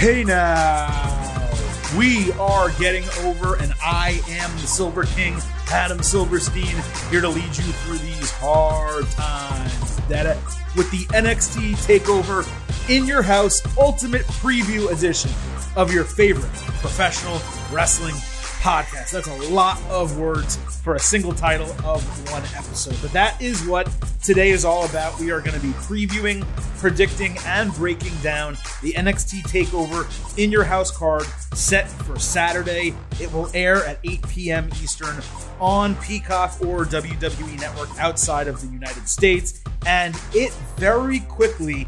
Hey now, we are getting over, and I am the Silver King, Adam Silverstein, here to lead you through these hard times. That uh, with the NXT Takeover in your house Ultimate Preview edition of your favorite professional wrestling podcast. That's a lot of words for a single title of one episode. But that is what today is all about. We are going to be previewing, predicting, and breaking down the NXT TakeOver in your house card set for Saturday. It will air at 8 p.m. Eastern on Peacock or WWE Network outside of the United States. And it very quickly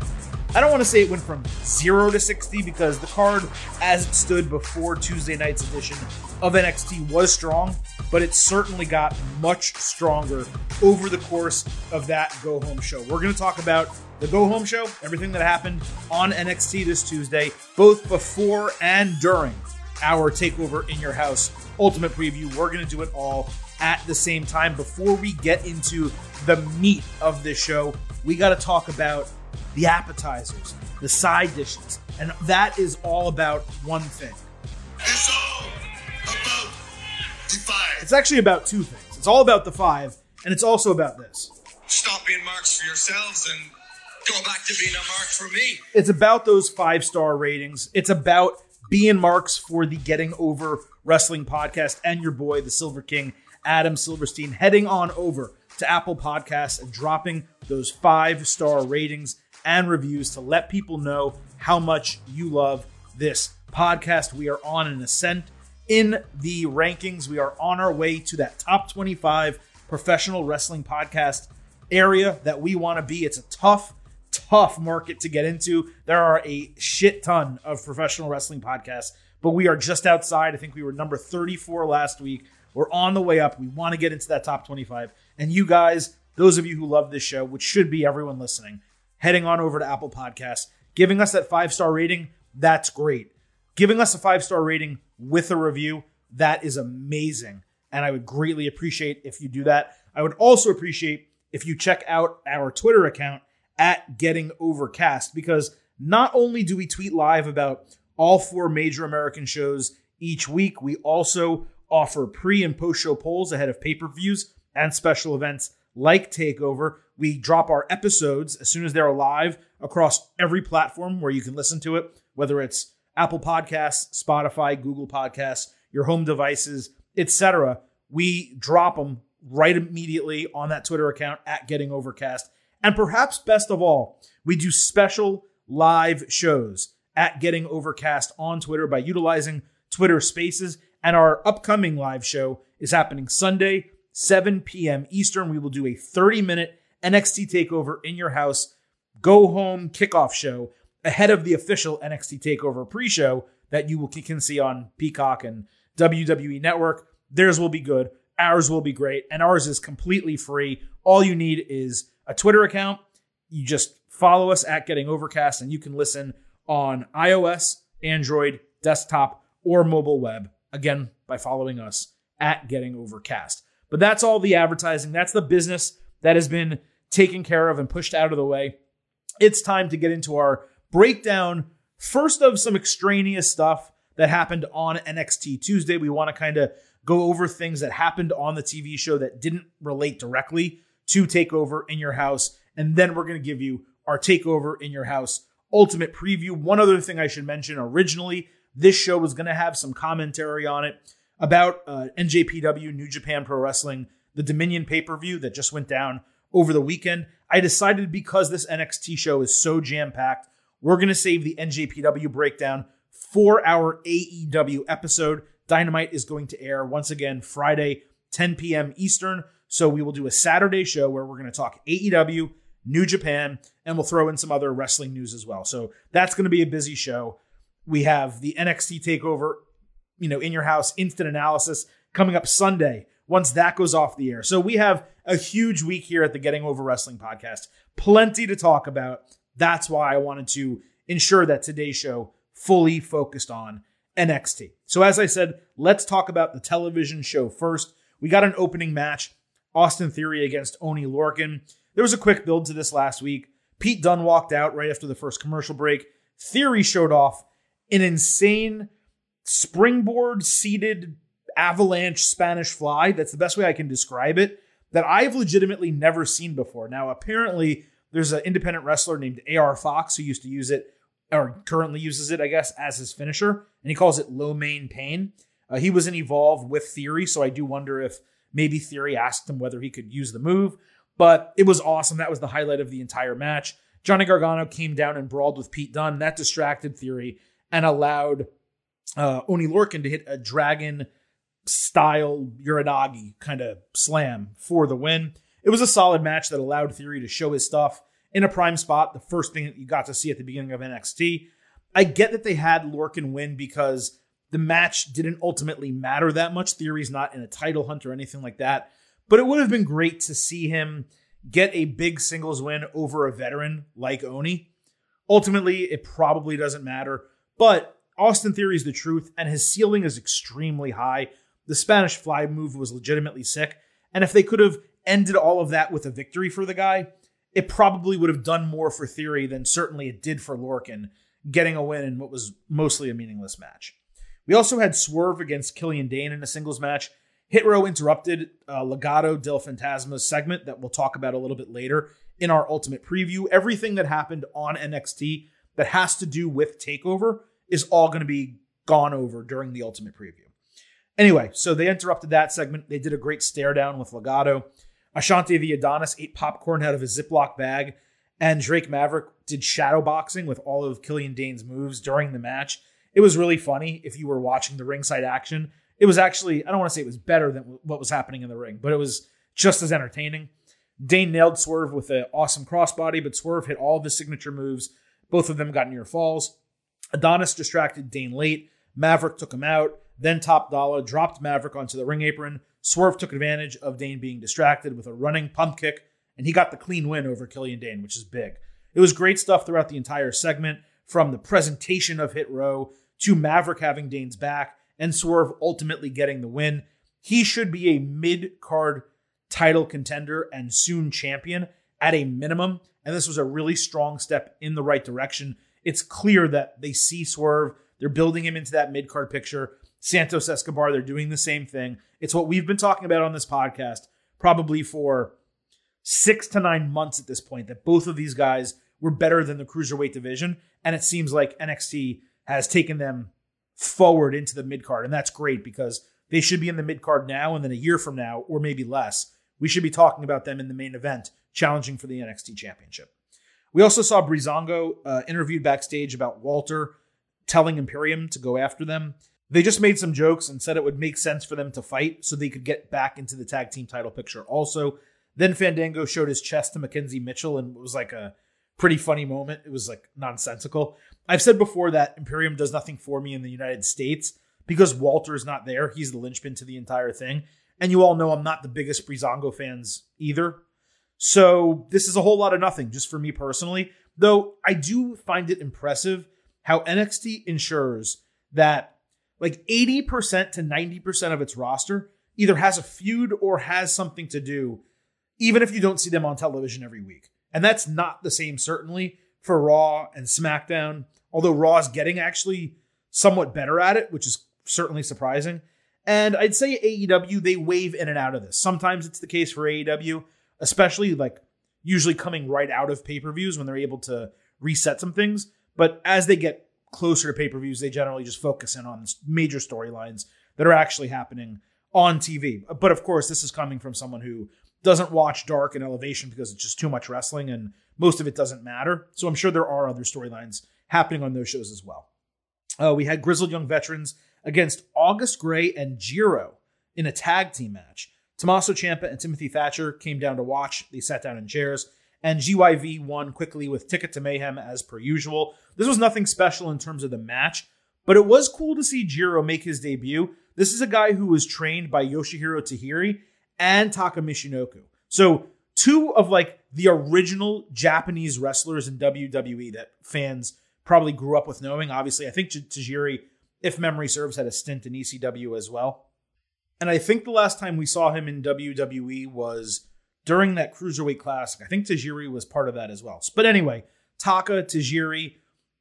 I don't want to say it went from zero to 60 because the card, as it stood before Tuesday night's edition of NXT, was strong, but it certainly got much stronger over the course of that go home show. We're going to talk about the go home show, everything that happened on NXT this Tuesday, both before and during our takeover in your house ultimate preview. We're going to do it all at the same time. Before we get into the meat of this show, we got to talk about the appetizers, the side dishes, and that is all about one thing. It's all about the five. It's actually about two things. It's all about the five, and it's also about this. Stop being marks for yourselves and go back to being a mark for me. It's about those five star ratings. It's about being marks for the Getting Over Wrestling podcast and your boy, the Silver King, Adam Silverstein, heading on over to Apple Podcasts and dropping those five star ratings and reviews to let people know how much you love this podcast. We are on an ascent in the rankings. We are on our way to that top 25 professional wrestling podcast area that we want to be. It's a tough, tough market to get into. There are a shit ton of professional wrestling podcasts, but we are just outside. I think we were number 34 last week. We're on the way up. We want to get into that top 25. And you guys, those of you who love this show, which should be everyone listening, heading on over to Apple Podcasts, giving us that five star rating, that's great. Giving us a five star rating with a review, that is amazing. And I would greatly appreciate if you do that. I would also appreciate if you check out our Twitter account at Getting Overcast because not only do we tweet live about all four major American shows each week, we also offer pre and post show polls ahead of pay per views and special events like Takeover. We drop our episodes as soon as they're live across every platform where you can listen to it, whether it's Apple Podcasts, Spotify, Google Podcasts, your home devices, etc. We drop them right immediately on that Twitter account at Getting Overcast. And perhaps best of all, we do special live shows at Getting Overcast on Twitter by utilizing Twitter Spaces. And our upcoming live show is happening Sunday, 7 p.m. Eastern. We will do a 30 minute NXT takeover in your house, go home kickoff show ahead of the official NXT takeover pre show that you will, can see on Peacock and WWE Network. Theirs will be good. Ours will be great. And ours is completely free. All you need is a Twitter account. You just follow us at Getting Overcast and you can listen on iOS, Android, desktop, or mobile web. Again, by following us at Getting Overcast. But that's all the advertising. That's the business that has been taken care of and pushed out of the way. It's time to get into our breakdown, first of some extraneous stuff that happened on NXT Tuesday. We want to kind of go over things that happened on the TV show that didn't relate directly to Takeover in Your House. And then we're going to give you our Takeover in Your House ultimate preview. One other thing I should mention originally, this show was going to have some commentary on it about uh, NJPW, New Japan Pro Wrestling, the Dominion pay per view that just went down over the weekend. I decided because this NXT show is so jam packed, we're going to save the NJPW breakdown for our AEW episode. Dynamite is going to air once again Friday, 10 p.m. Eastern. So we will do a Saturday show where we're going to talk AEW, New Japan, and we'll throw in some other wrestling news as well. So that's going to be a busy show. We have the NXT takeover you know, in your house instant analysis coming up Sunday once that goes off the air. So we have a huge week here at the Getting Over Wrestling podcast. Plenty to talk about. That's why I wanted to ensure that today's show fully focused on NXT. So as I said, let's talk about the television show first. We got an opening match, Austin Theory against Oni Lorcan. There was a quick build to this last week. Pete Dunne walked out right after the first commercial break. Theory showed off an insane springboard seated avalanche Spanish fly. That's the best way I can describe it. That I've legitimately never seen before. Now, apparently, there's an independent wrestler named AR Fox who used to use it, or currently uses it, I guess, as his finisher, and he calls it Lo Mein Pain. Uh, he was in Evolve with Theory, so I do wonder if maybe Theory asked him whether he could use the move. But it was awesome. That was the highlight of the entire match. Johnny Gargano came down and brawled with Pete Dunne. That distracted Theory and allowed uh, Oni Lorcan to hit a dragon style Uranage kind of slam for the win. It was a solid match that allowed Theory to show his stuff in a prime spot, the first thing that you got to see at the beginning of NXT. I get that they had Lorcan win because the match didn't ultimately matter that much. Theory's not in a title hunt or anything like that. But it would have been great to see him get a big singles win over a veteran like Oni. Ultimately, it probably doesn't matter. But Austin Theory is the truth, and his ceiling is extremely high. The Spanish fly move was legitimately sick. And if they could have ended all of that with a victory for the guy, it probably would have done more for Theory than certainly it did for Lorcan, getting a win in what was mostly a meaningless match. We also had Swerve against Killian Dane in a singles match. Hit Row interrupted uh, Legado del Fantasma's segment that we'll talk about a little bit later in our ultimate preview. Everything that happened on NXT that has to do with TakeOver is all going to be gone over during the ultimate preview. Anyway, so they interrupted that segment. They did a great stare down with Legado. Ashanti the Adonis ate popcorn out of his Ziploc bag, and Drake Maverick did shadow boxing with all of Killian Dane's moves during the match. It was really funny if you were watching the ringside action. It was actually, I don't want to say it was better than what was happening in the ring, but it was just as entertaining. Dane nailed Swerve with an awesome crossbody, but Swerve hit all of his signature moves. Both of them got near falls. Adonis distracted Dane late. Maverick took him out. Then Top Dollar dropped Maverick onto the ring apron. Swerve took advantage of Dane being distracted with a running pump kick, and he got the clean win over Killian Dane, which is big. It was great stuff throughout the entire segment, from the presentation of Hit Row to Maverick having Dane's back and Swerve ultimately getting the win. He should be a mid card title contender and soon champion at a minimum. And this was a really strong step in the right direction. It's clear that they see Swerve, they're building him into that mid card picture. Santos Escobar, they're doing the same thing. It's what we've been talking about on this podcast probably for six to nine months at this point that both of these guys were better than the cruiserweight division. And it seems like NXT has taken them forward into the mid card. And that's great because they should be in the mid card now. And then a year from now, or maybe less, we should be talking about them in the main event, challenging for the NXT championship. We also saw Breezango uh, interviewed backstage about Walter telling Imperium to go after them. They just made some jokes and said it would make sense for them to fight so they could get back into the tag team title picture also. Then Fandango showed his chest to Mackenzie Mitchell and it was like a pretty funny moment. It was like nonsensical. I've said before that Imperium does nothing for me in the United States because Walter is not there. He's the linchpin to the entire thing. And you all know I'm not the biggest Breezango fans either. So this is a whole lot of nothing just for me personally. Though I do find it impressive how NXT ensures that like 80% to 90% of its roster either has a feud or has something to do, even if you don't see them on television every week. And that's not the same, certainly, for Raw and SmackDown, although Raw is getting actually somewhat better at it, which is certainly surprising. And I'd say AEW, they wave in and out of this. Sometimes it's the case for AEW, especially like usually coming right out of pay per views when they're able to reset some things. But as they get closer to pay per views, they generally just focus in on major storylines that are actually happening on TV. But of course, this is coming from someone who doesn't watch Dark and Elevation because it's just too much wrestling and most of it doesn't matter. So I'm sure there are other storylines happening on those shows as well. Uh, we had Grizzled Young Veterans against August Grey and Jiro in a tag team match. Tommaso Ciampa and Timothy Thatcher came down to watch. They sat down in chairs, and GYV won quickly with Ticket to Mayhem as per usual. This was nothing special in terms of the match, but it was cool to see Jiro make his debut. This is a guy who was trained by Yoshihiro Tajiri and Taka. So two of like the original Japanese wrestlers in WWE that fans probably grew up with knowing. Obviously, I think Tajiri, if memory serves, had a stint in ECW as well. And I think the last time we saw him in WWE was during that Cruiserweight Classic. I think Tajiri was part of that as well. But anyway, Taka, Tajiri,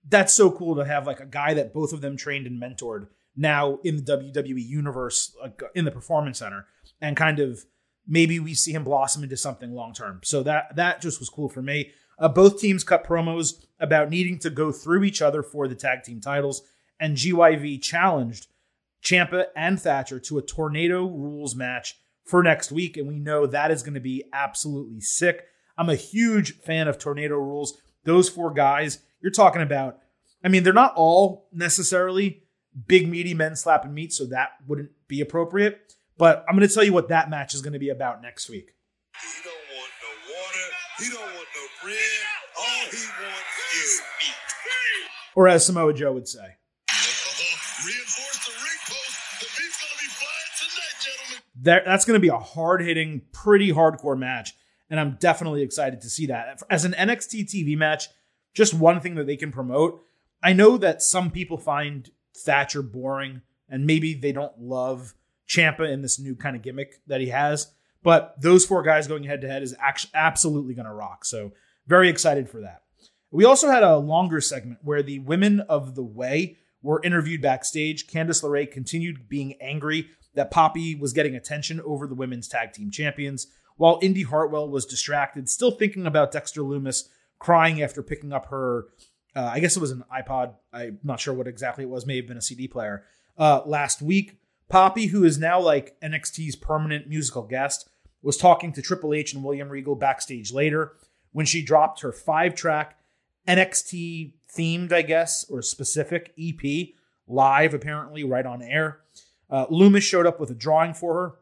that's so cool to have like a guy that both of them trained and mentored now in the WWE universe, like in the performance center, and kind of maybe we see him blossom into something long term. So that that just was cool for me. Uh, both teams cut promos about needing to go through each other for the tag team titles, and GYV challenged Ciampa and Thatcher to a tornado rules match for next week, and we know that is going to be absolutely sick. I'm a huge fan of tornado rules. Those four guys, you're talking about. I mean, they're not all necessarily big, meaty men slapping meat, so that wouldn't be appropriate. But I'm going to tell you what that match is going to be about next week. He don't want no water. He don't want no bread. All he wants is meat. Or as Samoa Joe would say. That's going to be a hard hitting, pretty hardcore match. And I'm definitely excited to see that. As an NXT TV match, just one thing that they can promote. I know that some people find Thatcher boring and maybe they don't love Ciampa in this new kind of gimmick that he has. But those four guys going head to head is actually absolutely going to rock. So very excited for that. We also had a longer segment where the women of the way were interviewed backstage. Candice LeRae continued being angry that Poppy was getting attention over the women's tag team champions, while Indi Hartwell was distracted, still thinking about Dexter Loomis crying after picking up her, uh, I guess it was an iPod. I'm not sure what exactly it was, may have been a CD player, uh, last week. Poppy, who is now like NXT's permanent musical guest, was talking to Triple H and William Regal backstage later when she dropped her five track NXT themed, I guess, or specific EP live, apparently, right on air. Uh, Loomis showed up with a drawing for her,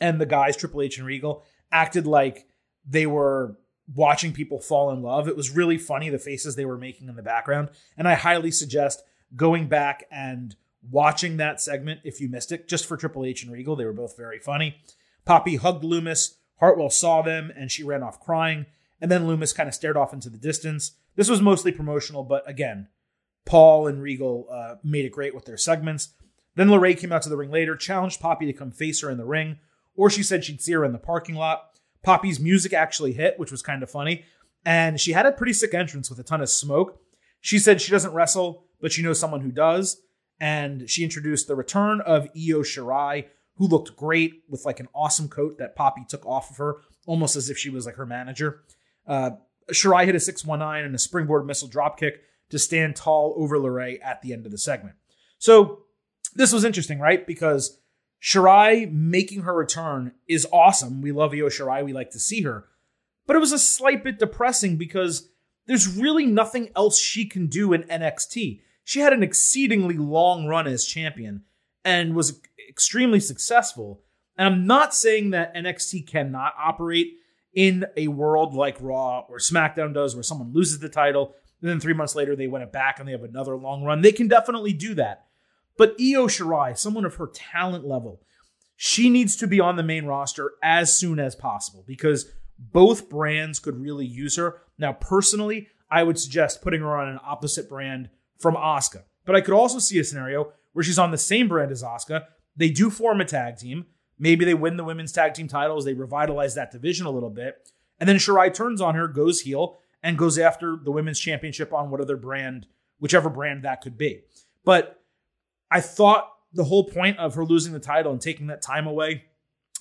and the guys, Triple H and Regal, acted like they were watching people fall in love. It was really funny, the faces they were making in the background. And I highly suggest going back and watching that segment if you missed it, just for Triple H and Regal. They were both very funny. Poppy hugged Loomis. Hartwell saw them and she ran off crying. And then Loomis kind of stared off into the distance. This was mostly promotional, but again, Paul and Regal uh, made it great with their segments. Then LeRae came out to the ring later, challenged Poppy to come face her in the ring, or she said she'd see her in the parking lot. Poppy's music actually hit, which was kind of funny. And she had a pretty sick entrance with a ton of smoke. She said she doesn't wrestle, but she knows someone who does. And she introduced the return of Io Shirai, who looked great with like an awesome coat that Poppy took off of her, almost as if she was like her manager. Uh, Shirai hit a 619 and a springboard missile dropkick to stand tall over LeRae at the end of the segment. So this was interesting, right? Because Shirai making her return is awesome. We love Io Shirai. We like to see her. But it was a slight bit depressing because there's really nothing else she can do in NXT. She had an exceedingly long run as champion and was extremely successful. And I'm not saying that NXT cannot operate in a world like Raw or SmackDown does, where someone loses the title, and then three months later they win it back and they have another long run. They can definitely do that. But Io Shirai, someone of her talent level, she needs to be on the main roster as soon as possible because both brands could really use her. Now, personally, I would suggest putting her on an opposite brand from Asuka. But I could also see a scenario where she's on the same brand as Asuka. They do form a tag team. Maybe they win the women's tag team titles. They revitalize that division a little bit. And then Shirai turns on her, goes heel, and goes after the women's championship on what other brand, whichever brand that could be. But I thought the whole point of her losing the title and taking that time away,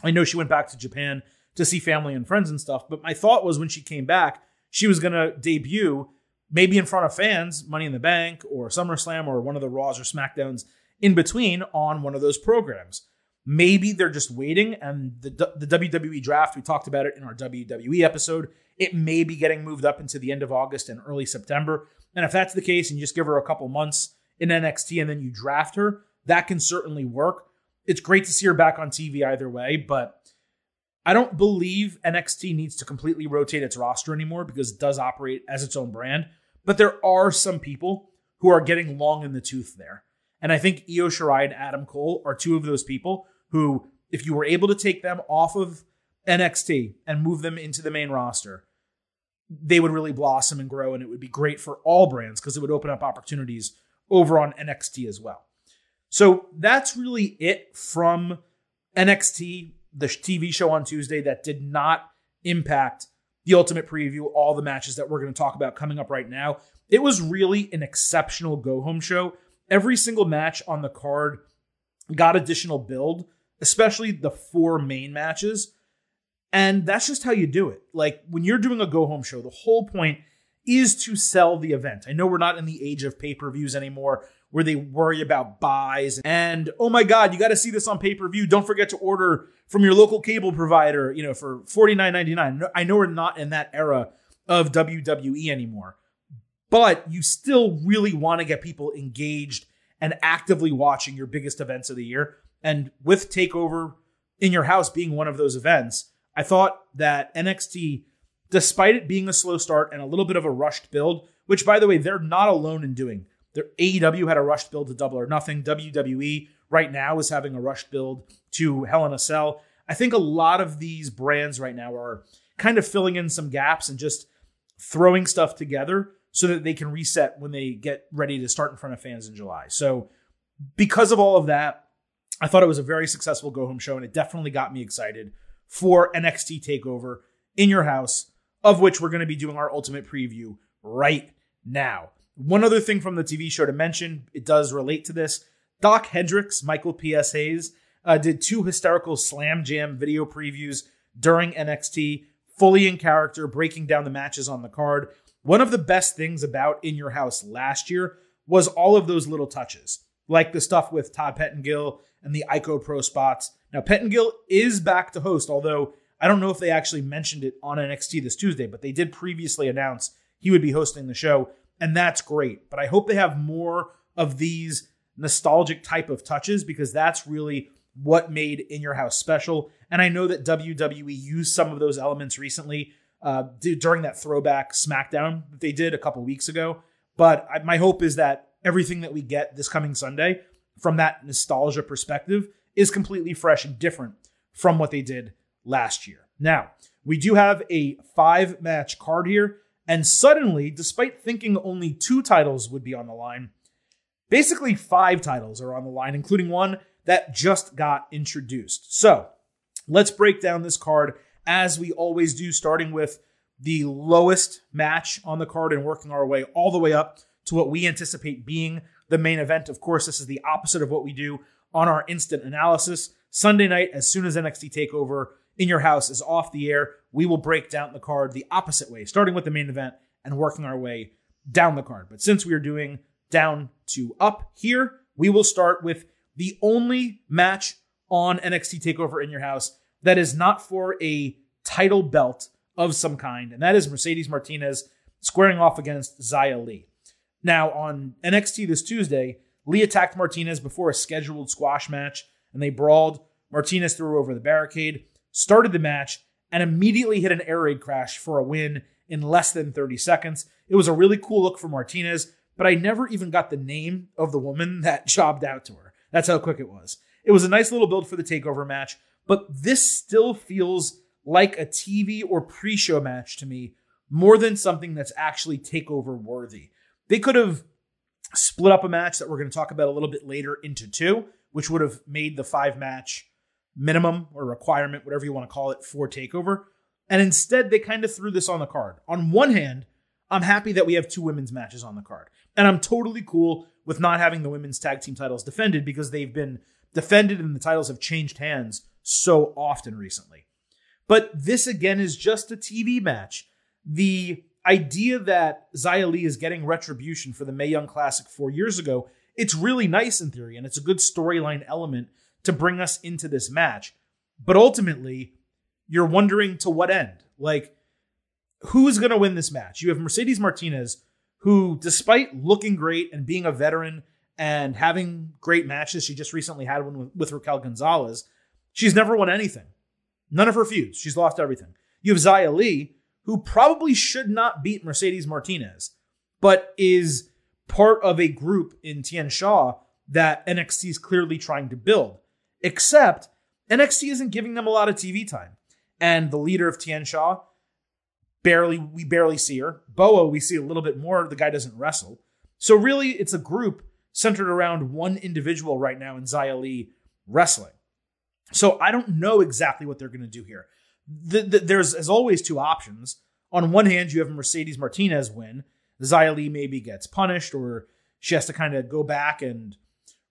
I know she went back to Japan to see family and friends and stuff, but my thought was when she came back, she was going to debut maybe in front of fans, Money in the Bank or SummerSlam or one of the Raws or SmackDowns in between on one of those programs. Maybe they're just waiting, and the, the WWE draft, we talked about it in our WWE episode, it may be getting moved up into the end of August and early September. And if that's the case, and you just give her a couple months in NXT and then you draft her, that can certainly work. It's great to see her back on TV either way, but I don't believe NXT needs to completely rotate its roster anymore because it does operate as its own brand. But there are some people who are getting long in the tooth there. And I think Io Shirai and Adam Cole are two of those people who, if you were able to take them off of NXT and move them into the main roster, they would really blossom and grow. And it would be great for all brands because it would open up opportunities over on NXT as well. So that's really it from NXT, the TV show on Tuesday that did not impact the ultimate preview, all the matches that we're going to talk about coming up right now. it was really an exceptional go home show. Every single match on the card got additional build, especially the four main matches. And that's just how you do it. Like when you're doing a go home show, the whole point is to sell the event. I know we're not in the age of pay per views anymore where they worry about buys and, oh my God, you got to see this on pay per view. Don't forget to order from your local cable provider, you know, for $49.99. I know we're not in that era of WWE anymore, but you still really want to get people engaged and actively watching your biggest events of the year. And with TakeOver in your house being one of those events, I thought that NXT, despite it being a slow start and a little bit of a rushed build, which by the way, they're not alone in doing. Their AEW had a rushed build to double or nothing. WWE right now is having a rushed build to Hell in a Cell. I think a lot of these brands right now are kind of filling in some gaps and just throwing stuff together so that they can reset when they get ready to start in front of fans in July. So, because of all of that, I thought it was a very successful go home show and it definitely got me excited for NXT TakeOver in your house, of which we're going to be doing our ultimate preview right now. One other thing from the TV show to mention, it does relate to this. Doc Hendrix, Michael P.S. Hayes, uh, did two hysterical Slam Jam video previews during NXT, fully in character, breaking down the matches on the card. One of the best things about In Your House last year was all of those little touches, like the stuff with Todd Pettengill and the ICOPRO spots. Now, Pettengill is back to host, although I don't know if they actually mentioned it on NXT this Tuesday, but they did previously announce he would be hosting the show, and that's great. But I hope they have more of these nostalgic type of touches because that's really what made In Your House special. And I know that WWE used some of those elements recently uh, during that throwback SmackDown that they did a couple weeks ago. But I, my hope is that everything that we get this coming Sunday from that nostalgia perspective is completely fresh and different from what they did last year. Now, we do have a five match card here. And suddenly, despite thinking only two titles would be on the line, basically five titles are on the line, including one that just got introduced. So let's break down this card as we always do, starting with the lowest match on the card and working our way all the way up to what we anticipate being the main event. Of course, this is the opposite of what we do on our instant analysis. Sunday night, as soon as NXT TakeOver in your house is off the air, we will break down the card the opposite way, starting with the main event and working our way down the card. But since we are doing down to up here, we will start with the only match on NXT TakeOver in your house that is not for a title belt of some kind, and that is Mercedes Martinez squaring off against Xia Li. Now, on NXT this Tuesday, Li attacked Martinez before a scheduled squash match, and they brawled. Martinez threw over the barricade, started the match, and immediately hit an air raid crash for a win in less than 30 seconds. It was a really cool look for Martinez, but I never even got the name of the woman that jobbed out to her. That's how quick it was. It was a nice little build for the takeover match, but this still feels like a TV or pre show match to me more than something that's actually takeover worthy. They could have split up a match that we're going to talk about a little bit later into two, which would have made the five match minimum or requirement, whatever you want to call it, for takeover. And instead, they kind of threw this on the card. On one hand, I'm happy that we have two women's matches on the card. And I'm totally cool with not having the women's tag team titles defended because they've been defended and the titles have changed hands so often recently. But this again is just a TV match. The idea that Xia is getting retribution for the Mae Young Classic four years ago, it's really nice in theory, and it's a good storyline element to bring us into this match. But ultimately, you're wondering to what end? Like, who's going to win this match? You have Mercedes Martinez, who, despite looking great and being a veteran and having great matches, she just recently had one with, Raquel Gonzalez, she's never won anything. None of her feuds. She's lost everything. You have Xia Li, who probably should not beat Mercedes Martinez, but is part of a group in Tian Sha that NXT is clearly trying to build. Except NXT isn't giving them a lot of TV time. And the leader of Tian Sha, barely, we barely see her. Boa, we see a little bit more. The guy doesn't wrestle. So really, it's a group centered around one individual right now in Xia Li wrestling. So I don't know exactly what they're going to do here. The, the, there's, as always, two options. On one hand, you have Mercedes Martinez win. Xia maybe gets punished or she has to kind of go back and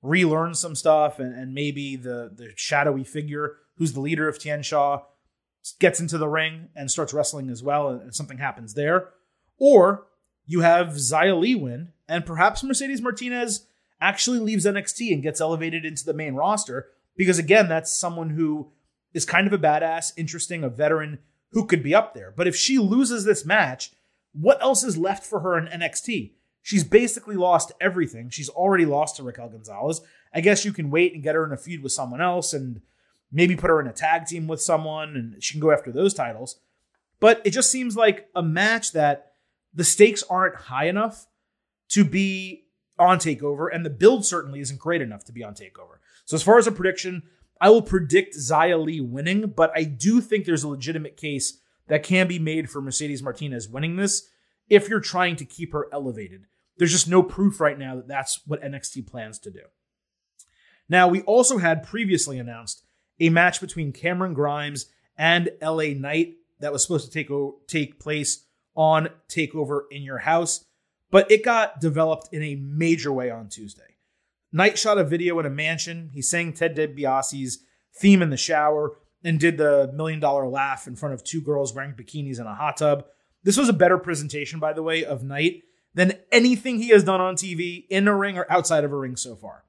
relearn some stuff and, and maybe the the shadowy figure who's the leader of Tian Sha gets into the ring and starts wrestling as well and, and something happens there. Or you have Xia Li win and perhaps Mercedes Martinez actually leaves NXT and gets elevated into the main roster because again that's someone who is kind of a badass, interesting, a veteran who could be up there. But if she loses this match, what else is left for her in NXT? She's basically lost everything. She's already lost to Raquel Gonzalez. I guess you can wait and get her in a feud with someone else and maybe put her in a tag team with someone and she can go after those titles. But it just seems like a match that the stakes aren't high enough to be on TakeOver, and the build certainly isn't great enough to be on TakeOver. So, as far as a prediction, I will predict Xia Li winning, but I do think there's a legitimate case that can be made for Mercedes Martinez winning this if you're trying to keep her elevated. There's just no proof right now that that's what NXT plans to do. Now, we also had previously announced a match between Cameron Grimes and LA Knight that was supposed to take, o- take place on Takeover in Your House, but it got developed in a major way on Tuesday. Knight shot a video in a mansion. He sang Ted DiBiase's theme in the shower and did the million dollar laugh in front of two girls wearing bikinis in a hot tub. This was a better presentation, by the way, of Knight than anything he has done on TV, in a ring, or outside of a ring so far.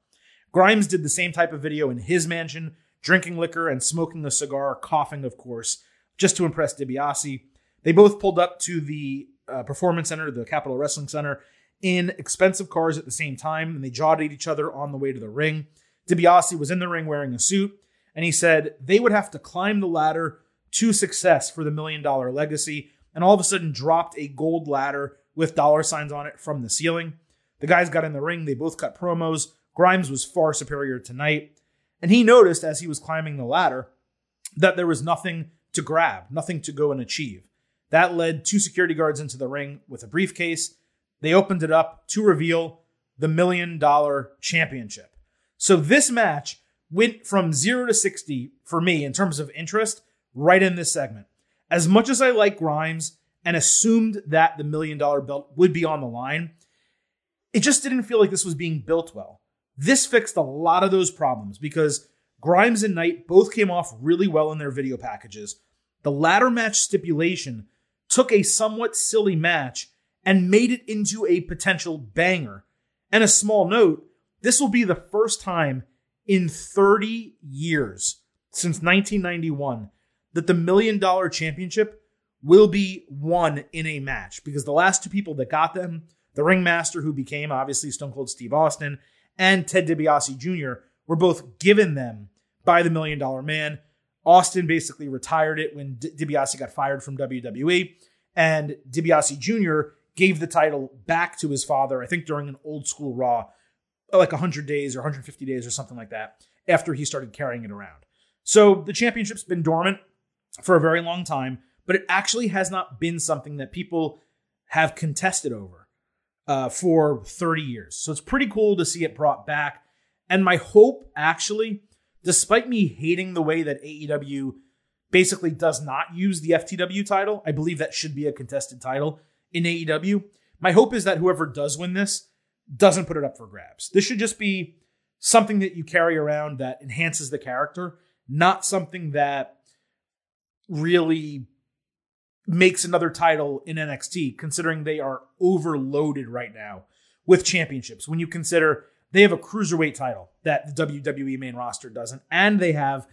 Grimes did the same type of video in his mansion, drinking liquor and smoking a cigar, coughing, of course, just to impress DiBiase. They both pulled up to the uh, Performance Center, the Capitol Wrestling Center, in expensive cars at the same time, and they jawed each other on the way to the ring. DiBiase was in the ring wearing a suit, and he said they would have to climb the ladder to success for the million dollar legacy, and all of a sudden dropped a gold ladder with dollar signs on it from the ceiling. The guys got in the ring, they both cut promos. Grimes was far superior tonight, and he noticed as he was climbing the ladder that there was nothing to grab, nothing to go and achieve. That led two security guards into the ring with a briefcase. They opened it up to reveal the million dollar championship. So this match went from zero to 60 for me in terms of interest right in this segment. As much as I like Grimes and assumed that the million dollar belt would be on the line, it just didn't feel like this was being built well. This fixed a lot of those problems because Grimes and Knight both came off really well in their video packages. The ladder match stipulation took a somewhat silly match and made it into a potential banger. And a small note this will be the first time in 30 years since 1991 that the million dollar championship will be won in a match because the last two people that got them, the ringmaster who became obviously Stone Cold Steve Austin and Ted DiBiase Jr., were both given them by the Million Dollar Man. Austin basically retired it when D- DiBiase got fired from WWE, and DiBiase Jr. gave the title back to his father, I think during an old school Raw, like 100 days or 150 days or something like that, after he started carrying it around. So the championship's been dormant for a very long time, but it actually has not been something that people have contested over uh, for 30 years. So it's pretty cool to see it brought back. And my hope, actually, despite me hating the way that AEW basically does not use the FTW title, I believe that should be a contested title in AEW. My hope is that whoever does win this doesn't put it up for grabs. This should just be something that you carry around that enhances the character, not something that really makes another title in NXT, considering they are overloaded right now with championships. When you consider they have a cruiserweight title that the WWE main roster doesn't, and they have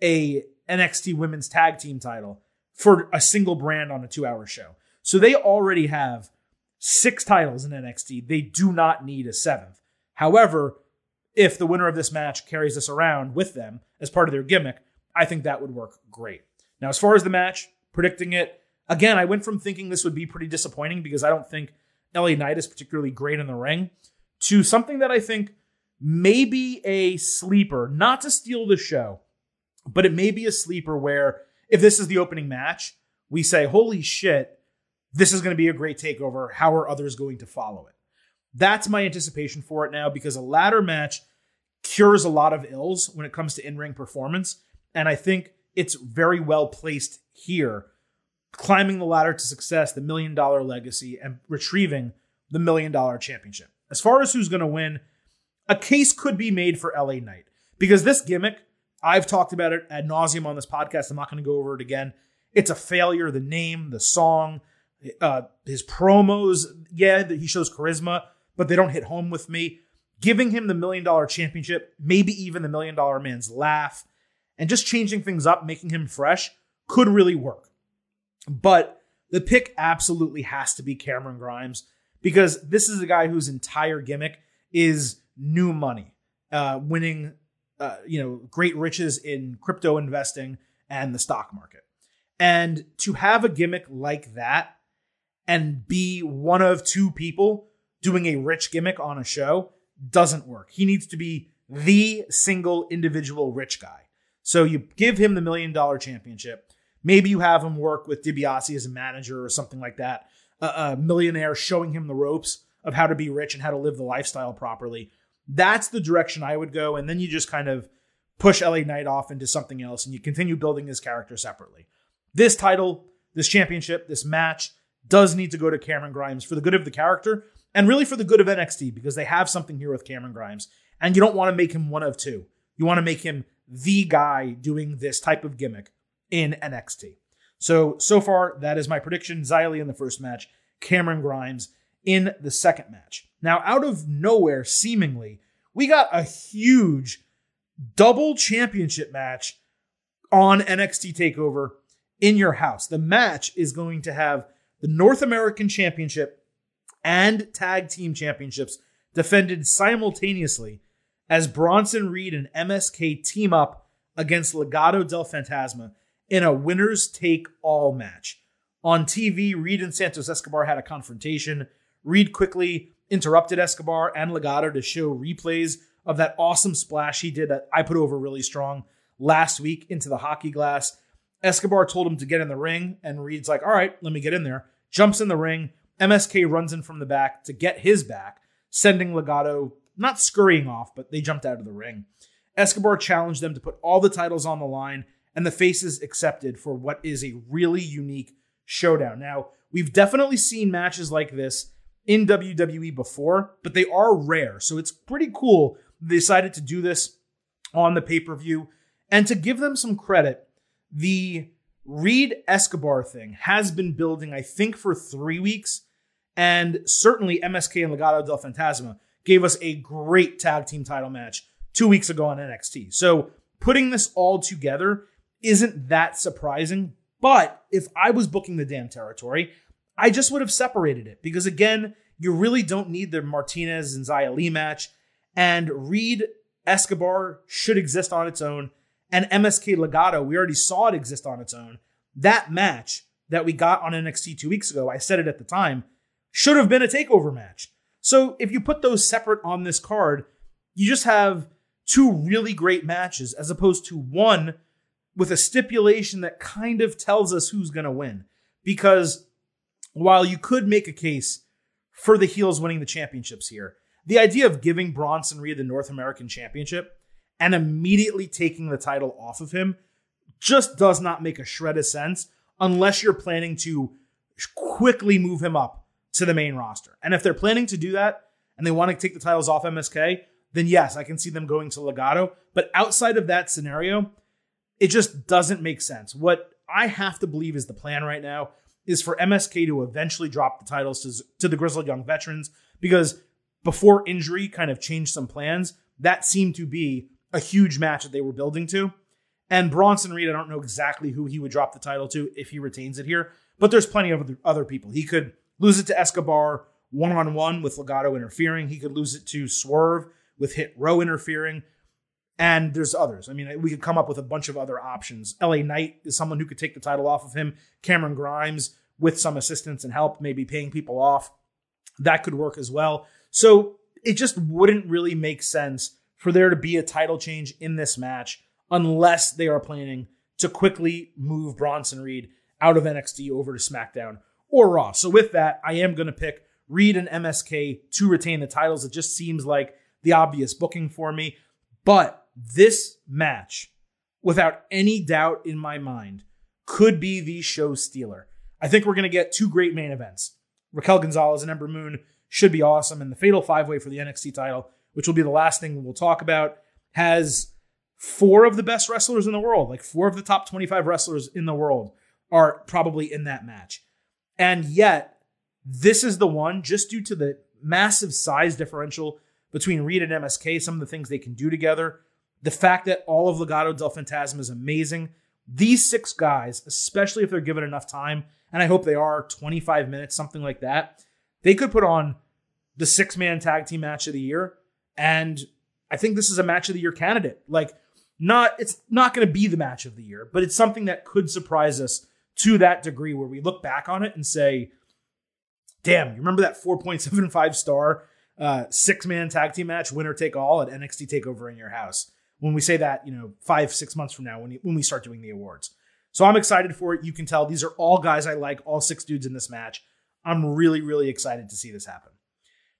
a NXT women's tag team title for a single brand on a two hour show. So they already have six titles in NXT. They do not need a seventh. However, if the winner of this match carries this around with them as part of their gimmick, I think that would work great. Now, as far as the match, predicting it, again, I went from thinking this would be pretty disappointing because I don't think LA Knight is particularly great in the ring to something that I think may be a sleeper, not to steal the show, but it may be a sleeper where if this is the opening match, we say, holy shit, this is going to be a great takeover. How are others going to follow it? That's my anticipation for it now because a ladder match cures a lot of ills when it comes to in ring performance. And I think it's very well placed here, climbing the ladder to success, the million dollar legacy, and retrieving the million dollar championship. As far as who's going to win, a case could be made for LA Knight because this gimmick, I've talked about it ad nauseum on this podcast. I'm not going to go over it again. It's a failure. The name, the song, uh, his promos, yeah, he shows charisma, but they don't hit home with me. Giving him the million dollar championship, maybe even the million dollar man's laugh, and just changing things up, making him fresh, could really work. But the pick absolutely has to be Cameron Grimes because this is a guy whose entire gimmick is new money, uh, winning, uh, you know, great riches in crypto investing and the stock market. And to have a gimmick like that and be one of two people doing a rich gimmick on a show doesn't work. He needs to be the single individual rich guy. So you give him the million dollar championship. Maybe you have him work with DiBiase as a manager or something like that. A, a millionaire showing him the ropes of how to be rich and how to live the lifestyle properly. That's the direction I would go. And then you just kind of push LA Knight off into something else and you continue building his character separately. This title, this championship, this match does need to go to Cameron Grimes for the good of the character and really for the good of NXT because they have something here with Cameron Grimes. And you don't want to make him one of two. You want to make him the guy doing this type of gimmick in NXT. So, so far, that is my prediction. Xia in the first match, Cameron Grimes in the second match. Now, out of nowhere, seemingly, we got a huge double championship match on NXT TakeOver in your house. The match is going to have the North American Championship and Tag Team Championships defended simultaneously as Bronson Reed and MSK team up against Legado del Fantasma in a winners take all match. On TV, Reed and Santos Escobar had a confrontation. Reed quickly interrupted Escobar and Legado to show replays of that awesome splash he did that I put over really strong last week into the hockey glass. Escobar told him to get in the ring, and Reed's like, all right, let me get in there. Jumps in the ring. MSK runs in from the back to get his back, sending Legado not scurrying off, but they jumped out of the ring. Escobar challenged them to put all the titles on the line, and the faces accepted for what is a really unique showdown. Now, we've definitely seen matches like this in WWE before, but they are rare. So it's pretty cool they decided to do this on the pay per view. And to give them some credit, the Reed Escobar thing has been building, I think, for three weeks. And certainly MSK and Legado del Fantasma gave us a great tag team title match two weeks ago on NXT. So putting this all together isn't that surprising. But if I was booking the damn territory, I just would have separated it because again, you really don't need the Martinez and Xia Li match. And Reed Escobar should exist on its own. And MSK Legado, we already saw it exist on its own. That match that we got on NXT two weeks ago, I said it at the time, should have been a takeover match. So if you put those separate on this card, you just have two really great matches as opposed to one with a stipulation that kind of tells us who's going to win. Because while you could make a case for the heels winning the championships here, the idea of giving Bronson Reed the North American Championship and immediately taking the title off of him just does not make a shred of sense unless you're planning to quickly move him up to the main roster. And if they're planning to do that and they want to take the titles off MSK, then yes, I can see them going to Legado. But outside of that scenario, it just doesn't make sense. What I have to believe is the plan right now is for MSK to eventually drop the titles to, to the Grizzled Young Veterans because before injury kind of changed some plans, that seemed to be a huge match that they were building to. And Bronson Reed, I don't know exactly who he would drop the title to if he retains it here, but there's plenty of other people. He could lose it to Escobar one on one with Legado interfering. He could lose it to Swerve with Hit Row interfering. And there's others. I mean, we could come up with a bunch of other options. LA Knight is someone who could take the title off of him. Cameron Grimes, with some assistance and help, maybe paying people off. That could work as well. So it just wouldn't really make sense for there to be a title change in this match unless they are planning to quickly move Bronson Reed out of NXT over to SmackDown or Raw. So with that, I am going to pick Reed and MSK to retain the titles. It just seems like the obvious booking for me. But this match, without any doubt in my mind, could be the show stealer. I think we're going to get two great main events. Raquel Gonzalez and Ember Moon should be awesome. And the Fatal Five Way for the NXT title, which will be the last thing we'll talk about, has four of the best wrestlers in the world, like four of the top 25 wrestlers in the world are probably in that match. And yet, this is the one, just due to the massive size differential between Reed and MSK, some of the things they can do together, the fact that all of Legado del Fantasma is amazing. These six guys, especially if they're given enough time, and I hope they are 25 minutes, something like that, they could put on the six man tag team match of the year. And I think this is a match of the year candidate. Like, not it's not going to be the match of the year, but it's something that could surprise us to that degree where we look back on it and say, damn, you remember that 4.75 star uh, six man tag team match, winner take all at NXT Takeover in your house? When we say that, you know, five, six months from now, when, you, when we start doing the awards. So I'm excited for it. You can tell these are all guys I like, all six dudes in this match. I'm really, really excited to see this happen.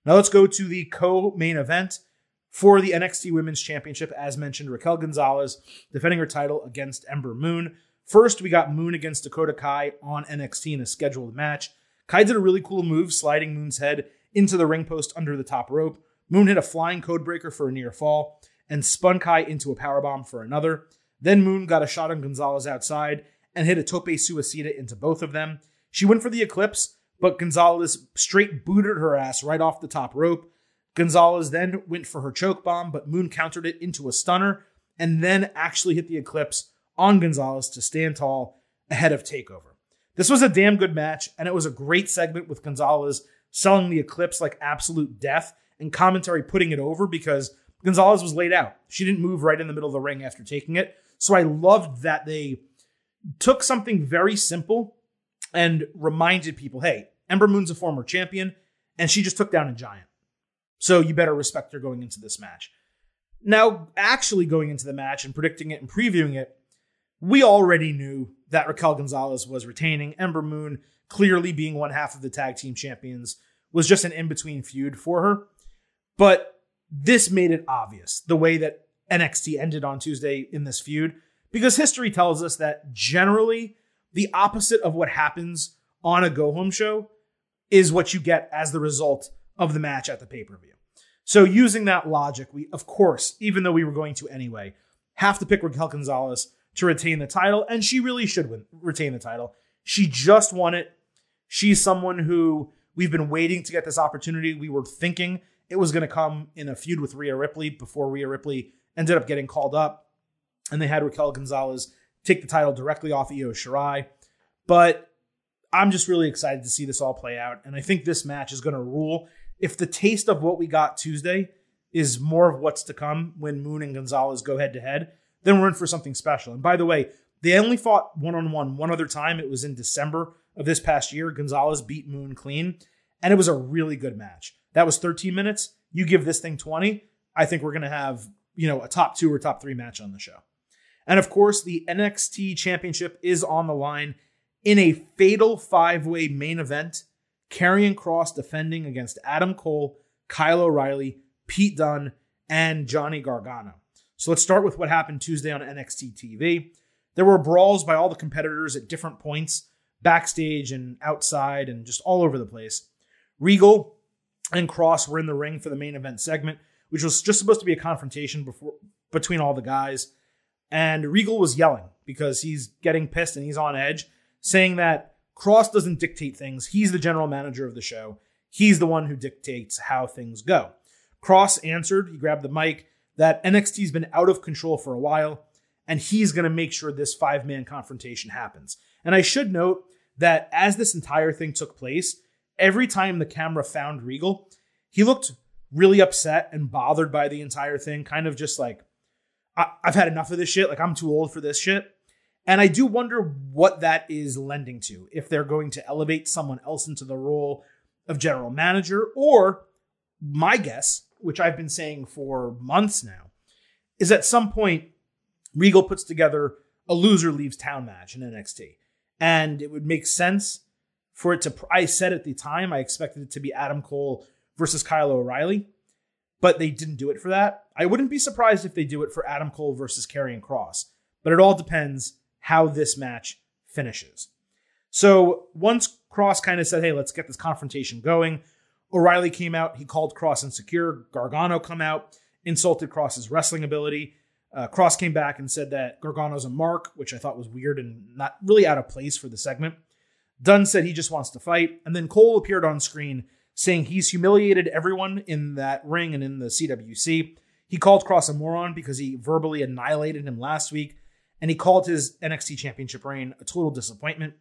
Now let's go to the co main event for the NXT Women's Championship. As mentioned, Raquel Gonzalez defending her title against Ember Moon. First, we got Moon against Dakota Kai on NXT in a scheduled match. Kai did a really cool move, sliding Moon's head into the ring post under the top rope. Moon hit a flying codebreaker for a near fall and spun Kai into a powerbomb for another. Then Moon got a shot on Gonzalez outside and hit a tope suicida into both of them. She went for the eclipse, but Gonzalez straight booted her ass right off the top rope. Gonzalez then went for her choke bomb, but Moon countered it into a stunner and then actually hit the eclipse on Gonzalez to stand tall ahead of Takeover. This was a damn good match, and it was a great segment with Gonzalez selling the eclipse like absolute death and commentary putting it over because Gonzalez was laid out. She didn't move right in the middle of the ring after taking it. So I loved that they took something very simple and reminded people hey, Ember Moon's a former champion, and she just took down a giant. So you better respect her going into this match. Now, actually going into the match and predicting it and previewing it, we already knew that Raquel Gonzalez was retaining. Ember Moon, clearly being one half of the tag team champions, was just an in between feud for her. But this made it obvious the way that NXT ended on Tuesday in this feud, because history tells us that generally the opposite of what happens on a go home show is what you get as the result of the match at the pay per view. So, using that logic, we, of course, even though we were going to anyway, have to pick Raquel Gonzalez to retain the title, and she really should win, retain the title. She just won it. She's someone who we've been waiting to get this opportunity. We were thinking it was going to come in a feud with Rhea Ripley before Rhea Ripley ended up getting called up, and they had Raquel Gonzalez take the title directly off Io Shirai. But I'm just really excited to see this all play out, and I think this match is going to rule. If the taste of what we got Tuesday is more of what's to come when Moon and Gonzalez go head to head, then we're in for something special. And by the way, they only fought one on one one other time. It was in December of this past year. Gonzalez beat Moon clean, and it was a really good match. That was 13 minutes. You give this thing 20, I think we're going to have, you know, a top two or top three match on the show. And of course, the NXT championship is on the line in a fatal five way main event. Karrion Kross defending against Adam Cole, Kyle O'Reilly, Pete Dunne, and Johnny Gargano. So let's start with what happened Tuesday on NXT TV. There were brawls by all the competitors at different points, backstage and outside, and just all over the place. Regal and Kross were in the ring for the main event segment, which was just supposed to be a confrontation before between all the guys. And Regal was yelling because he's getting pissed and he's on edge, saying that Kross doesn't dictate things. He's the general manager of the show. He's the one who dictates how things go. Kross answered. He grabbed the mic that NXT's been out of control for a while, and he's going to make sure this five man confrontation happens. And I should note that as this entire thing took place, every time the camera found Regal, he looked really upset and bothered by the entire thing, kind of just like, I- have had enough of this shit. Like, I'm too old for this shit. And I do wonder what that is lending to. If they're going to elevate someone else into the role of general manager, or my guess which I've been saying for months now, is at some point Regal puts together a loser leaves town match in NXT. And it would make sense for it to, I said at the time, I expected it to be Adam Cole versus Kyle O'Reilly, but they didn't do it for that. I wouldn't be surprised if they do it for Adam Cole versus Karrion Kross, but it all depends how this match finishes. So once Kross kind of said, hey, let's get this confrontation going, O'Reilly came out. He called Kross insecure. Gargano come out, insulted Kross's wrestling ability. Uh, Kross came back and said that Gargano's a mark, which I thought was weird and not really out of place for the segment. Dunne said he just wants to fight. And then Cole appeared on screen saying he's humiliated everyone in that ring and in the CWC. He called Kross a moron because he verbally annihilated him last week. And he called his NXT championship reign a total disappointment.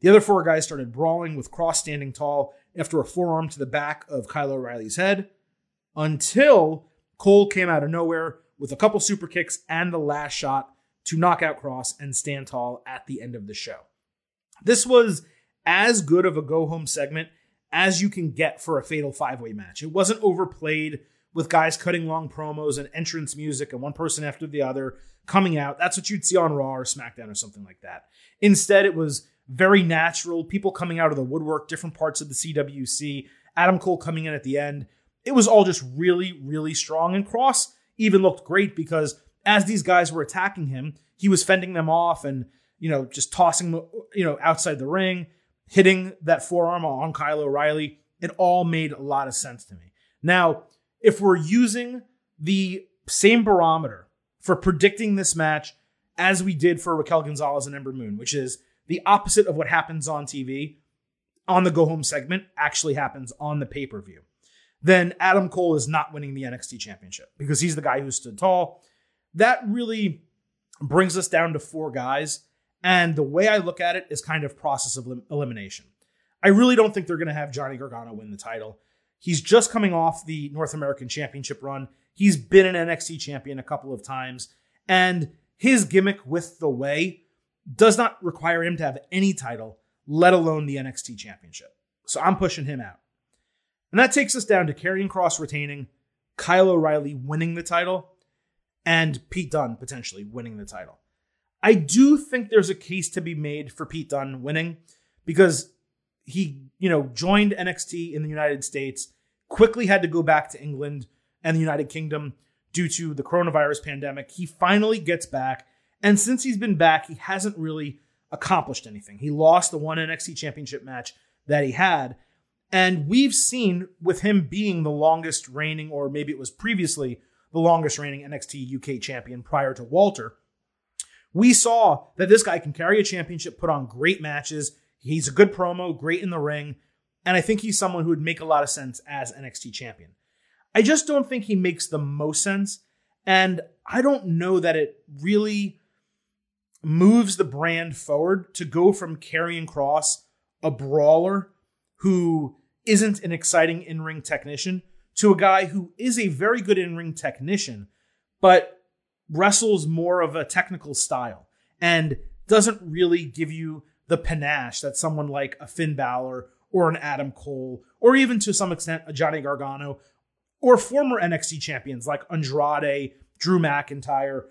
The other four guys started brawling with Kross standing tall after a forearm to the back of Kyle O'Reilly's head until Cole came out of nowhere with a couple super kicks and the last shot to knock out Kross and stand tall at the end of the show. This was as good of a go home segment as you can get for a fatal five way match. It wasn't overplayed with guys cutting long promos and entrance music and one person after the other coming out. That's what you'd see on Raw or SmackDown or something like that. Instead, it was very natural, people coming out of the woodwork, different parts of the CWC, Adam Cole coming in at the end. It was all just really, really strong. And Kross even looked great because as these guys were attacking him, he was fending them off and, you know, just tossing you know, outside the ring, hitting that forearm on Kyle O'Reilly. It all made a lot of sense to me. Now, if we're using the same barometer for predicting this match as we did for Raquel Gonzalez and Ember Moon, which is the opposite of what happens on TV on the go home segment actually happens on the pay per view. Then Adam Cole is not winning the NXT championship because he's the guy who stood tall. That really brings us down to four guys. And the way I look at it is kind of process of elimination. I really don't think they're going to have Johnny Gargano win the title. He's just coming off the North American Championship run. He's been an NXT champion a couple of times. And his gimmick with the way does not require him to have any title, let alone the NXT championship. So I'm pushing him out. And that takes us down to Karrion Kross retaining, Kyle O'Reilly winning the title, and Pete Dunne potentially winning the title. I do think there's a case to be made for Pete Dunne winning because he, you know, joined NXT in the United States, quickly had to go back to England and the United Kingdom due to the coronavirus pandemic. He finally gets back and since he's been back, he hasn't really accomplished anything. He lost the one NXT championship match that he had. And we've seen with him being the longest reigning, or maybe it was previously the longest reigning NXT UK champion prior to Walter, we saw that this guy can carry a championship, put on great matches. He's a good promo, great in the ring. And I think he's someone who would make a lot of sense as NXT champion. I just don't think he makes the most sense. And I don't know that it really moves the brand forward to go from Karrion Kross, a brawler who isn't an exciting in ring technician, to a guy who is a very good in ring technician, but wrestles more of a technical style and doesn't really give you the panache that someone like a Finn Balor or an Adam Cole, or even to some extent a Johnny Gargano, or former NXT champions like Andrade, Drew McIntyre,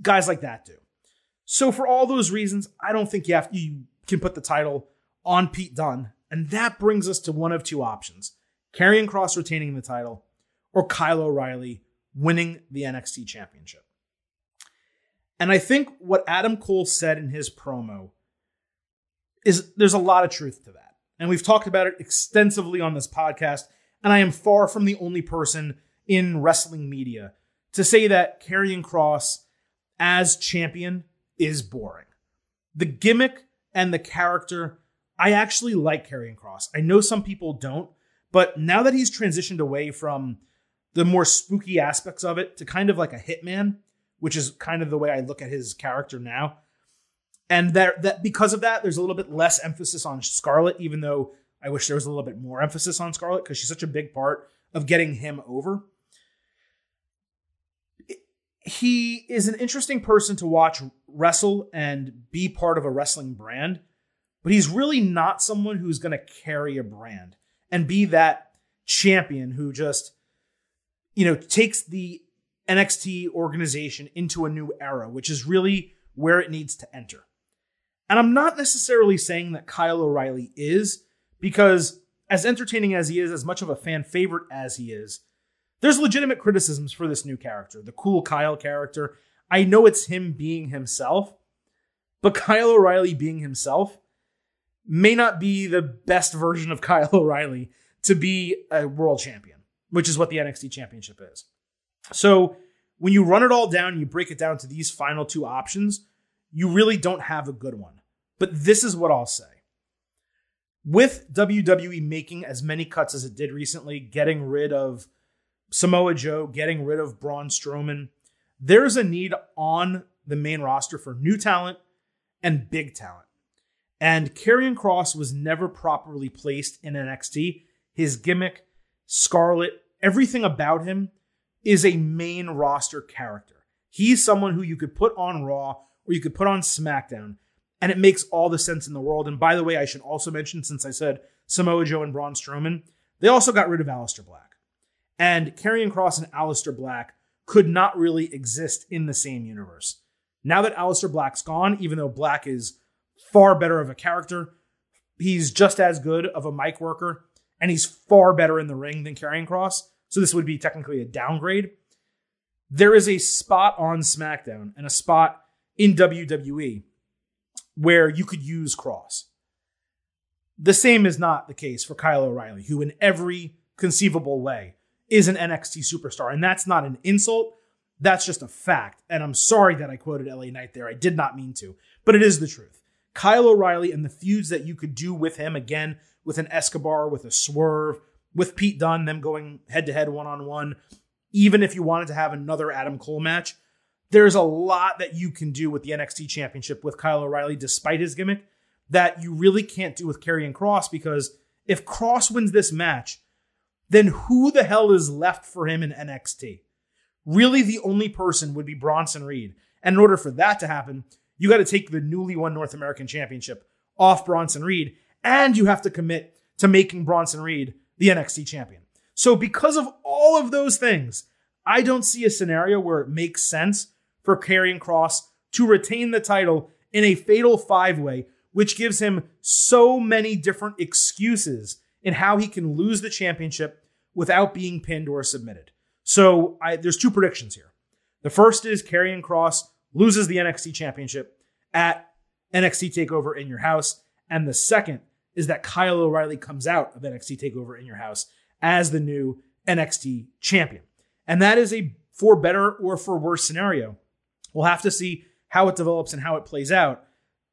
guys like that do. So for all those reasons, I don't think you have you can put the title on Pete Dunne, and that brings us to one of two options: Karrion Kross retaining the title, or Kyle O'Reilly winning the NXT Championship. And I think what Adam Cole said in his promo is there's a lot of truth to that. And we've talked about it extensively on this podcast. And I am far from the only person in wrestling media to say that Karrion Kross as champion is boring. The gimmick and the character, I actually like Karrion Kross. I know some people don't, but now that he's transitioned away from the more spooky aspects of it to kind of like a hitman, which is kind of the way I look at his character now. And that that because of that, there's a little bit less emphasis on Scarlett, even though I wish there was a little bit more emphasis on Scarlett because she's such a big part of getting him over he is an interesting person to watch wrestle and be part of a wrestling brand, but he's really not someone who's going to carry a brand and be that champion who just, you know, takes the NXT organization into a new era, which is really where it needs to enter. And I'm not necessarily saying that Kyle O'Reilly is, because as entertaining as he is, as much of a fan favorite as he is, there's legitimate criticisms for this new character, the cool Kyle character. I know it's him being himself, but Kyle O'Reilly being himself may not be the best version of Kyle O'Reilly to be a world champion, which is what the NXT championship is. So when you run it all down you break it down to these final two options, you really don't have a good one. But this is what I'll say. With WWE making as many cuts as it did recently, getting rid of Samoa Joe, getting rid of Braun Strowman, there's a need on the main roster for new talent and big talent. And Karrion Kross was never properly placed in NXT. His gimmick, Scarlett, everything about him is a main roster character. He's someone who you could put on Raw or you could put on SmackDown, and it makes all the sense in the world. And by the way, I should also mention, since I said Samoa Joe and Braun Strowman, they also got rid of Aleister Black. And Karrion Kross and Aleister Black could not really exist in the same universe. Now that Aleister Black's gone, even though Black is far better of a character, he's just as good of a mic worker, and he's far better in the ring than Karrion Kross. So this would be technically a downgrade. There is a spot on SmackDown and a spot in WWE where you could use Kross. The same is not the case for Kyle O'Reilly, who in every conceivable way is an NXT superstar. And that's not an insult. That's just a fact. And I'm sorry that I quoted LA Knight there. I did not mean to, but it is the truth. Kyle O'Reilly and the feuds that you could do with him again, with an Escobar, with a swerve, with Pete Dunne, them going head to head one on one, even if you wanted to have another Adam Cole match, there's a lot that you can do with the NXT championship with Kyle O'Reilly, despite his gimmick, that you really can't do with Karrion Kross because if Kross wins this match, then who the hell is left for him in NXT? Really, the only person would be Bronson Reed. And in order for that to happen, you got to take the newly won North American Championship off Bronson Reed, and you have to commit to making Bronson Reed the NXT champion. So, because of all of those things, I don't see a scenario where it makes sense for Karrion Kross to retain the title in a fatal five way, which gives him so many different excuses in how he can lose the championship without being pinned or submitted. So I, there's two predictions here. The first is Karrion Kross loses the NXT championship at NXT Takeover in your house, and the second is that Kyle O'Reilly comes out of NXT Takeover in your house as the new NXT champion, and that is a for better or for worse scenario. We'll have to see how it develops and how it plays out.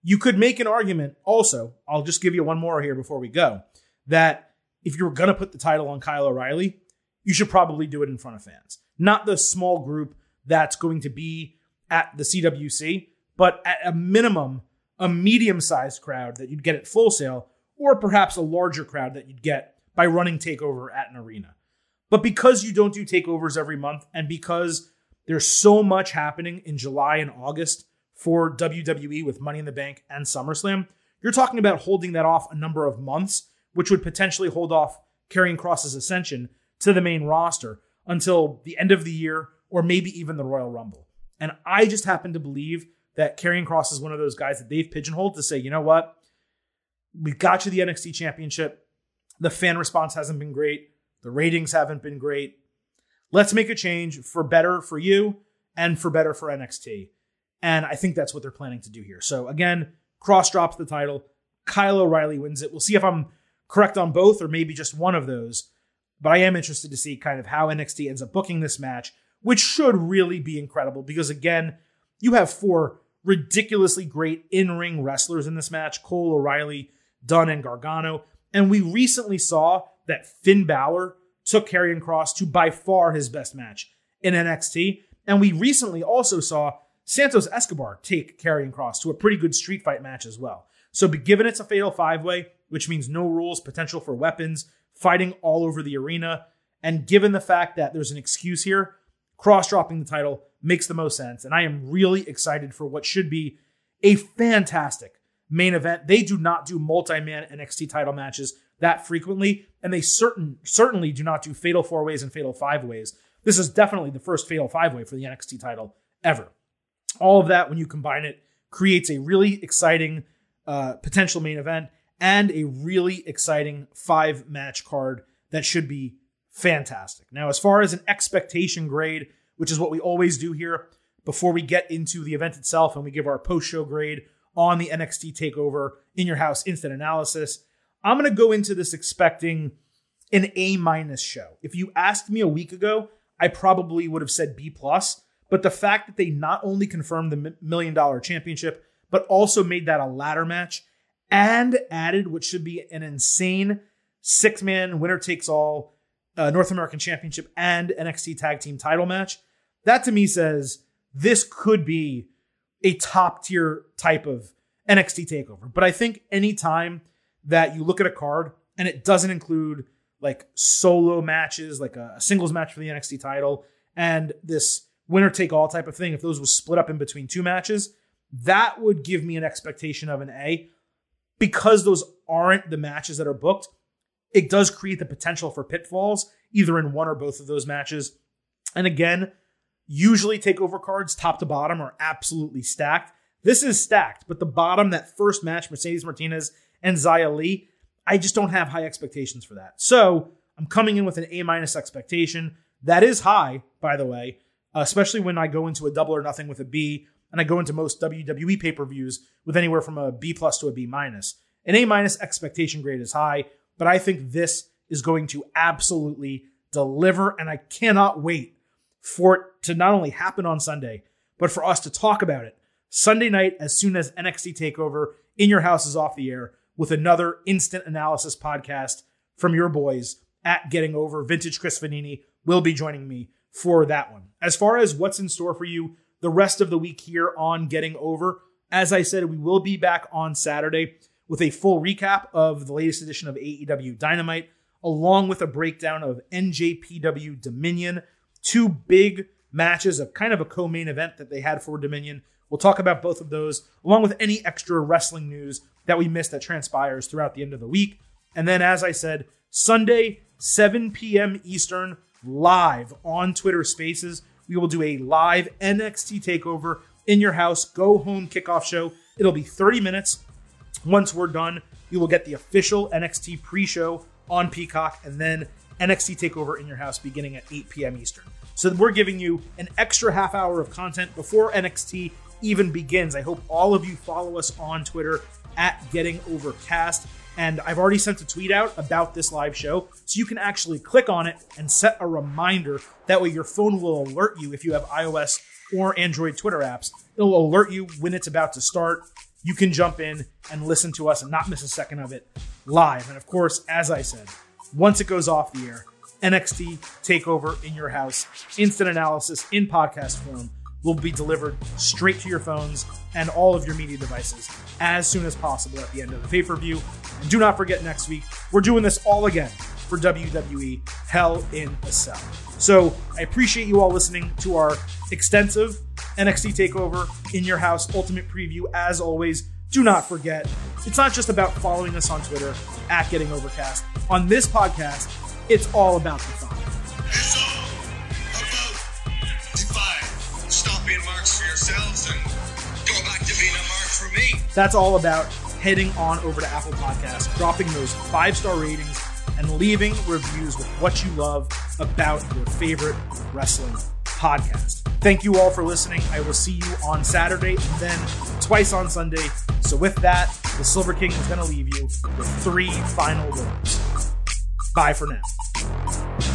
You could make an argument also. I'll just give you one more here before we go. That if you're going to put the title on Kyle O'Reilly, you should probably do it in front of fans. Not the small group that's going to be at the CWC, but at a minimum, a medium sized crowd that you'd get at Full Sail, or perhaps a larger crowd that you'd get by running TakeOver at an arena. But because you don't do takeovers every month, and because there's so much happening in July and August for WWE with Money in the Bank and SummerSlam, you're talking about holding that off a number of months which would potentially hold off Karrion Kross's ascension to the main roster until the end of the year or maybe even the Royal Rumble. And I just happen to believe that Karrion Kross is one of those guys that they've pigeonholed to say, you know what? We've got you the NXT championship. The fan response hasn't been great. The ratings haven't been great. Let's make a change for better for you and for better for NXT. And I think that's what they're planning to do here. So again, Kross drops the title. Kyle O'Reilly wins it. We'll see if I'm correct on both or maybe just one of those. But I am interested to see kind of how NXT ends up booking this match, which should really be incredible because, again, you have four ridiculously great in ring wrestlers in this match Cole, O'Reilly, Dunne, and Gargano. And we recently saw that Finn Balor took Karrion Kross to by far his best match in NXT. And we recently also saw Santos Escobar take Karrion Kross to a pretty good street fight match as well. So, given it's a fatal five way, which means no rules, potential for weapons, fighting all over the arena. And given the fact that there's an excuse here, Kross dropping the title makes the most sense. And I am really excited for what should be a fantastic main event. They do not do multi-man NXT title matches that frequently, and they certain certainly do not do fatal four ways and fatal five ways. This is definitely the first fatal five way for the NXT title ever. All of that, when you combine it, creates a really exciting uh, potential main event and a really exciting five match card that should be fantastic. Now, as far as an expectation grade, which is what we always do here before we get into the event itself and we give our post show grade on the NXT takeover in your house instant analysis, I'm going to go into this expecting an A minus show. If you asked me a week ago, I probably would have said B plus. But the fact that they not only confirmed the million dollar championship, but also made that a ladder match and added what should be an insane six man winner takes all uh, North American Championship and NXT Tag Team title match, that to me says this could be a top tier type of NXT takeover. But I think anytime that you look at a card and it doesn't include like solo matches, like a singles match for the NXT title, and this winner take all type of thing, if those was split up in between two matches, that would give me an expectation of an A. Because those aren't the matches that are booked, it does create the potential for pitfalls, either in one or both of those matches. And again, usually takeover cards, top to bottom, are absolutely stacked. This is stacked, but the bottom, that first match, Mercedes Martinez and Xia Li, I just don't have high expectations for that. So I'm coming in with an A minus expectation. That is high, by the way, especially when I go into a double or nothing with a B, and I go into most WWE pay per views with anywhere from a B plus to a B minus. An A minus expectation grade is high, but I think this is going to absolutely deliver, and I cannot wait for it to not only happen on Sunday, but for us to talk about it Sunday night as soon as NXT TakeOver in your house is off the air with another instant analysis podcast from your boys at Getting Over. Vintage Chris Vannini will be joining me for that one. As far as what's in store for you the rest of the week here on Getting Over, as I said, we will be back on Saturday with a full recap of the latest edition of AEW Dynamite, along with a breakdown of NJPW Dominion, two big matches of kind of a co main event that they had for Dominion. We'll talk about both of those, along with any extra wrestling news that we missed that transpires throughout the end of the week. And then, as I said, Sunday, 7 p.m. Eastern, live on Twitter Spaces. We will do a live NXT takeover in your house, go home kickoff show. It'll be 30 minutes. Once we're done, you will get the official NXT pre show on Peacock and then NXT takeover in your house beginning at 8 p.m. Eastern. So we're giving you an extra half hour of content before NXT even begins. I hope all of you follow us on Twitter at Getting Overcast. And I've already sent a tweet out about this live show, so you can actually click on it and set a reminder. That way, your phone will alert you if you have iOS or Android Twitter apps. It'll alert you when it's about to start. You can jump in and listen to us and not miss a second of it live. And of course, as I said, once it goes off the air, NXT Takeover in your house, instant analysis in podcast form will be delivered straight to your phones and all of your media devices as soon as possible at the end of the pay per view. And do not forget next week, we're doing this all again for WWE Hell in a Cell. So I appreciate you all listening to our extensive NXT TakeOver in your house ultimate preview. As always, do not forget, it's not just about following us on Twitter at Getting Overcast. On this podcast, it's all about the fun. Marks for yourselves and go back to being a mark for me. That's all about heading on over to Apple Podcasts, dropping those five star ratings, and leaving reviews with what you love about your favorite wrestling podcast. Thank you all for listening. I will see you on Saturday and then twice on Sunday. So, with that, the Silver King is going to leave you with three final words. Bye for now.